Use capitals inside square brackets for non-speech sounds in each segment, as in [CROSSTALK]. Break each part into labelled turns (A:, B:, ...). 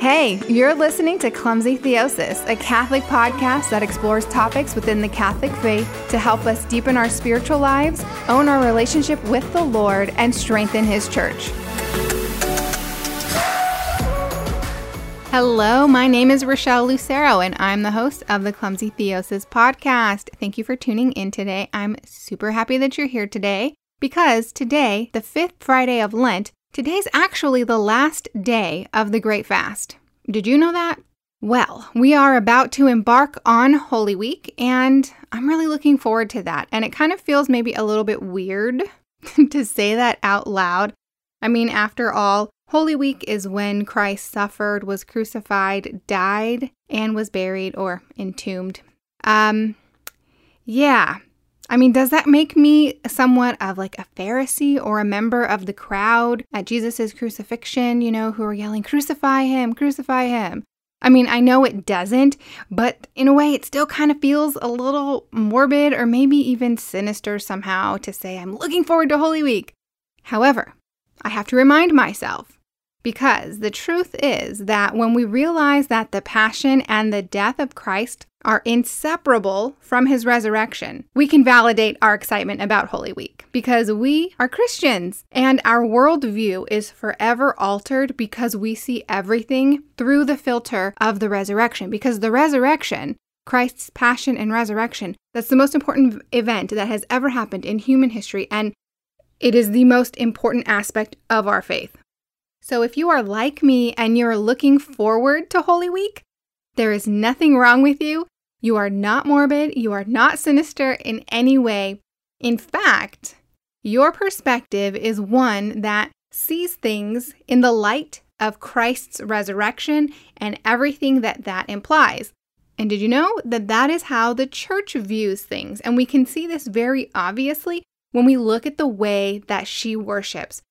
A: Hey, you're listening to Clumsy Theosis, a Catholic podcast that explores topics within the Catholic faith to help us deepen our spiritual lives, own our relationship with the Lord, and strengthen His church. Hello, my name is Rochelle Lucero, and I'm the host of the Clumsy Theosis podcast. Thank you for tuning in today. I'm super happy that you're here today because today, the fifth Friday of Lent, Today's actually the last day of the Great Fast. Did you know that? Well, we are about to embark on Holy Week, and I'm really looking forward to that. And it kind of feels maybe a little bit weird [LAUGHS] to say that out loud. I mean, after all, Holy Week is when Christ suffered, was crucified, died, and was buried or entombed. Um, yeah, I mean, does that make me somewhat of like a Pharisee or a member of the crowd at Jesus' crucifixion, you know, who are yelling, Crucify him, crucify him? I mean, I know it doesn't, but in a way, it still kind of feels a little morbid or maybe even sinister somehow to say, I'm looking forward to Holy Week. However, I have to remind myself because the truth is that when we realize that the passion and the death of Christ are inseparable from his resurrection, we can validate our excitement about Holy Week because we are Christians and our worldview is forever altered because we see everything through the filter of the resurrection. Because the resurrection, Christ's passion and resurrection, that's the most important event that has ever happened in human history and it is the most important aspect of our faith. So if you are like me and you're looking forward to Holy Week, there is nothing wrong with you. You are not morbid, you are not sinister in any way. In fact, your perspective is one that sees things in the light of Christ's resurrection and everything that that implies. And did you know that that is how the church views things? And we can see this very obviously when we look at the way that she worships.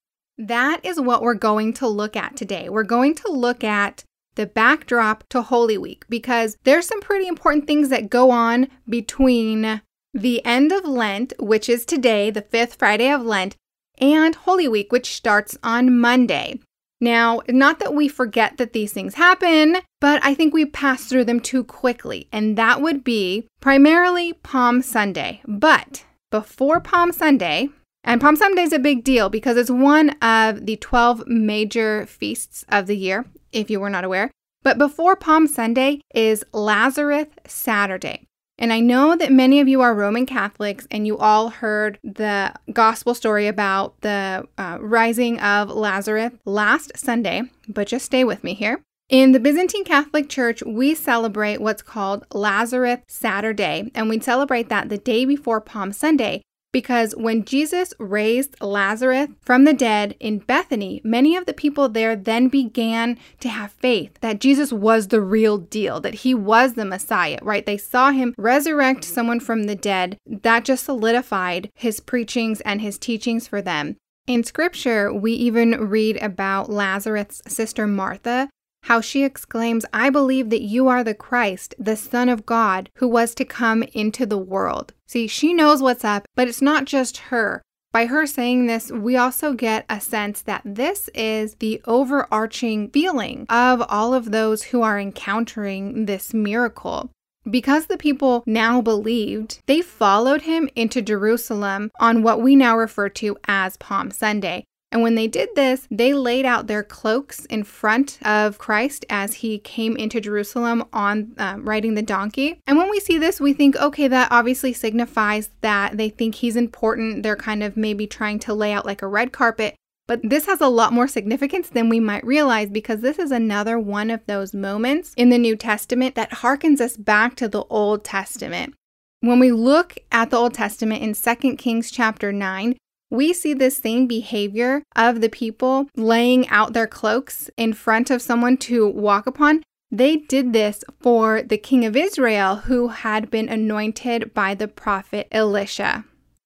A: That is what we're going to look at today. We're going to look at the backdrop to Holy Week because there's some pretty important things that go on between the end of Lent, which is today, the fifth Friday of Lent, and Holy Week, which starts on Monday. Now, not that we forget that these things happen, but I think we pass through them too quickly, and that would be primarily Palm Sunday. But before Palm Sunday, and Palm Sunday is a big deal because it's one of the 12 major feasts of the year, if you were not aware. But before Palm Sunday is Lazarus Saturday. And I know that many of you are Roman Catholics and you all heard the gospel story about the uh, rising of Lazarus last Sunday, but just stay with me here. In the Byzantine Catholic Church, we celebrate what's called Lazarus Saturday, and we celebrate that the day before Palm Sunday because when Jesus raised Lazarus from the dead in Bethany, many of the people there then began to have faith that Jesus was the real deal, that he was the Messiah, right? They saw him resurrect someone from the dead. That just solidified his preachings and his teachings for them. In scripture, we even read about Lazarus' sister Martha, how she exclaims, I believe that you are the Christ, the Son of God, who was to come into the world. See, she knows what's up, but it's not just her. By her saying this, we also get a sense that this is the overarching feeling of all of those who are encountering this miracle. Because the people now believed, they followed him into Jerusalem on what we now refer to as Palm Sunday. And when they did this, they laid out their cloaks in front of Christ as he came into Jerusalem on uh, riding the donkey. And when we see this, we think, okay, that obviously signifies that they think he's important. They're kind of maybe trying to lay out like a red carpet. But this has a lot more significance than we might realize because this is another one of those moments in the New Testament that harkens us back to the Old Testament. When we look at the Old Testament in 2 Kings chapter 9, we see this same behavior of the people laying out their cloaks in front of someone to walk upon. They did this for the king of Israel who had been anointed by the prophet Elisha.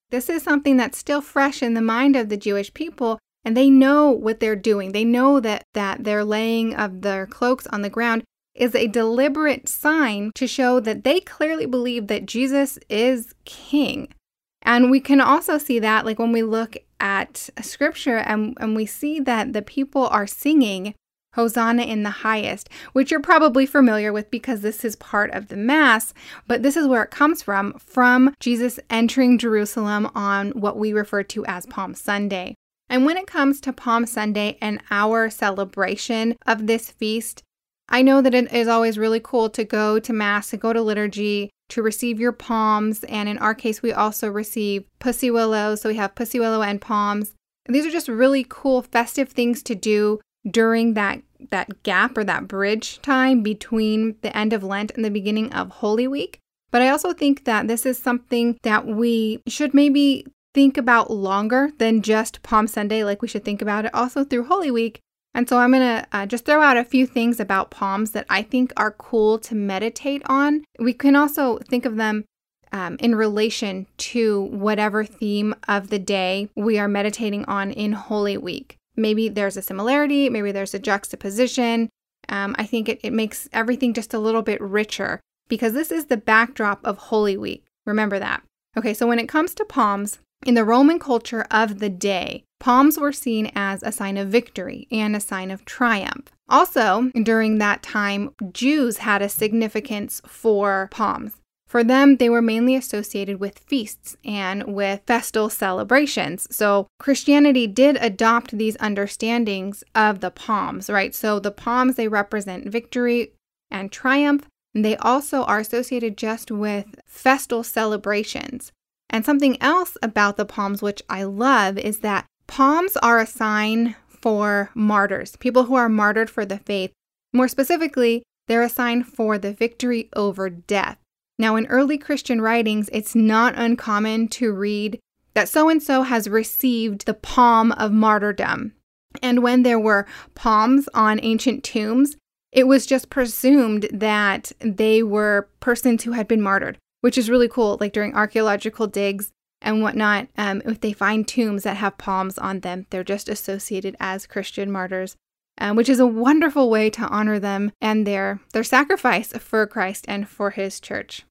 A: This is something that's still fresh in the mind of the Jewish people, and they know what they're doing. They know that, that their laying of their cloaks on the ground is a deliberate sign to show that they clearly believe that Jesus is king. And we can also see that, like when we look at scripture and, and we see that the people are singing, Hosanna in the highest, which you're probably familiar with because this is part of the Mass, but this is where it comes from from Jesus entering Jerusalem on what we refer to as Palm Sunday. And when it comes to Palm Sunday and our celebration of this feast, I know that it is always really cool to go to Mass, to go to liturgy, to receive your palms. And in our case, we also receive pussy willows. So we have pussy willow and palms. And these are just really cool festive things to do during that that gap or that bridge time between the end of Lent and the beginning of Holy Week. But I also think that this is something that we should maybe think about longer than just Palm Sunday, like we should think about it also through Holy Week. And so I'm going to uh, just throw out a few things about palms that I think are cool to meditate on. We can also think of them um, in relation to whatever theme of the day we are meditating on in Holy Week maybe there's a similarity, maybe there's a juxtaposition. Um, I think it, it makes everything just a little bit richer because this is the backdrop of Holy Week. Remember that. Okay, so when it comes to palms, in the Roman culture of the day, palms were seen as a sign of victory and a sign of triumph. Also, during that time, Jews had a significance for palms. For them, they were mainly associated with feasts and with festal celebrations. So Christianity did adopt these understandings of the palms, right? So the palms, they represent victory and triumph. And they also are associated just with festal celebrations. And something else about the palms, which I love, is that palms are a sign for martyrs, people who are martyred for the faith. More specifically, they're a sign for the victory over death. Now, in early Christian writings, it's not uncommon to read that so and so has received the palm of martyrdom. And when there were palms on ancient tombs, it was just presumed that they were persons who had been martyred, which is really cool. Like during archaeological digs and whatnot, um, if they find tombs that have palms on them, they're just associated as Christian martyrs. Um, which is a wonderful way to honor them and their, their sacrifice for Christ and for his church.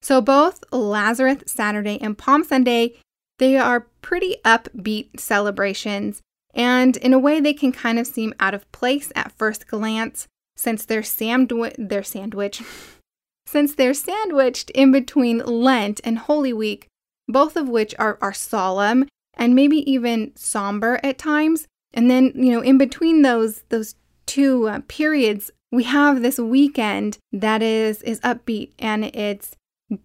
A: So both Lazarus Saturday and Palm Sunday, they are pretty upbeat celebrations, and in a way they can kind of seem out of place at first glance since they're they're sandwich [LAUGHS] since they're sandwiched in between Lent and Holy Week, both of which are, are solemn and maybe even somber at times. And then, you know, in between those those two uh, periods, we have this weekend that is is upbeat and it's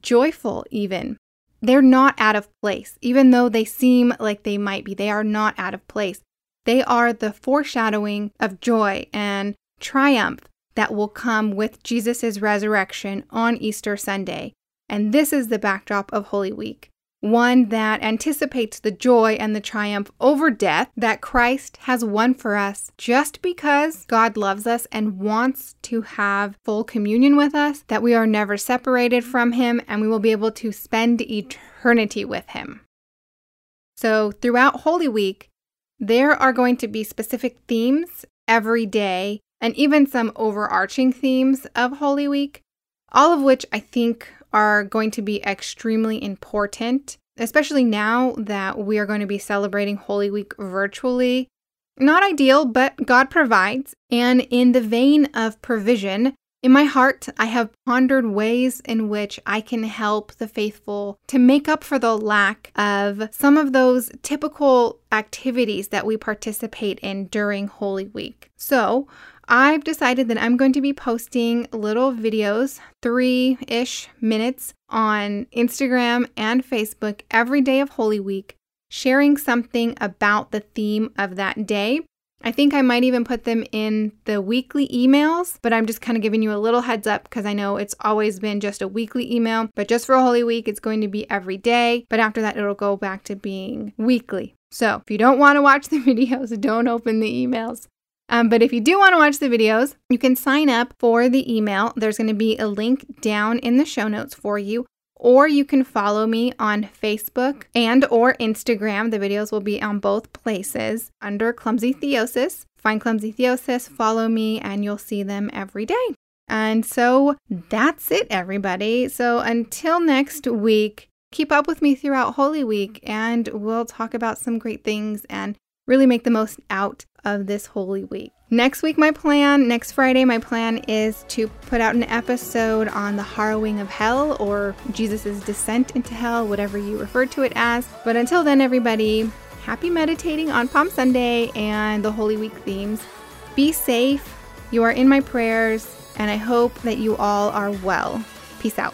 A: joyful, even. They're not out of place, even though they seem like they might be. They are not out of place. They are the foreshadowing of joy and triumph that will come with Jesus' resurrection on Easter Sunday. And this is the backdrop of Holy Week one that anticipates the joy and the triumph over death that Christ has won for us just because God loves us and wants to have full communion with us, that we are never separated from Him and we will be able to spend eternity with Him. So, throughout Holy Week, there are going to be specific themes every day and even some overarching themes of Holy Week, all of which I think are going to be extremely important, especially now that we are going to be celebrating Holy Week virtually. Not ideal, but God provides. And in the vein of provision, in my heart, I have pondered ways in which I can help the faithful to make up for the lack of some of those typical activities that we participate in during Holy Week. So, I've decided that I'm going to be posting little videos, three ish minutes, on Instagram and Facebook every day of Holy Week, sharing something about the theme of that day. I think I might even put them in the weekly emails, but I'm just kind of giving you a little heads up because I know it's always been just a weekly email. But just for Holy Week, it's going to be every day. But after that, it'll go back to being weekly. So if you don't want to watch the [LAUGHS] videos, don't open the emails. Um, but if you do want to watch the videos, you can sign up for the email. There's going to be a link down in the show notes for you. Or you can follow me on Facebook and or Instagram. The videos will be on both places under Clumsy Theosis. Find Clumsy Theosis, follow me, and you'll see them every day. And so that's it, everybody. So until next week, keep up with me throughout Holy Week, and we'll talk about some great things and really make the most out of this Holy Week. Next week, my plan, next Friday, my plan is to put out an episode on the harrowing of hell or Jesus' descent into hell, whatever you refer to it as. But until then, everybody, happy meditating on Palm Sunday and the Holy Week themes. Be safe. You are in my prayers, and I hope that you all are well. Peace out.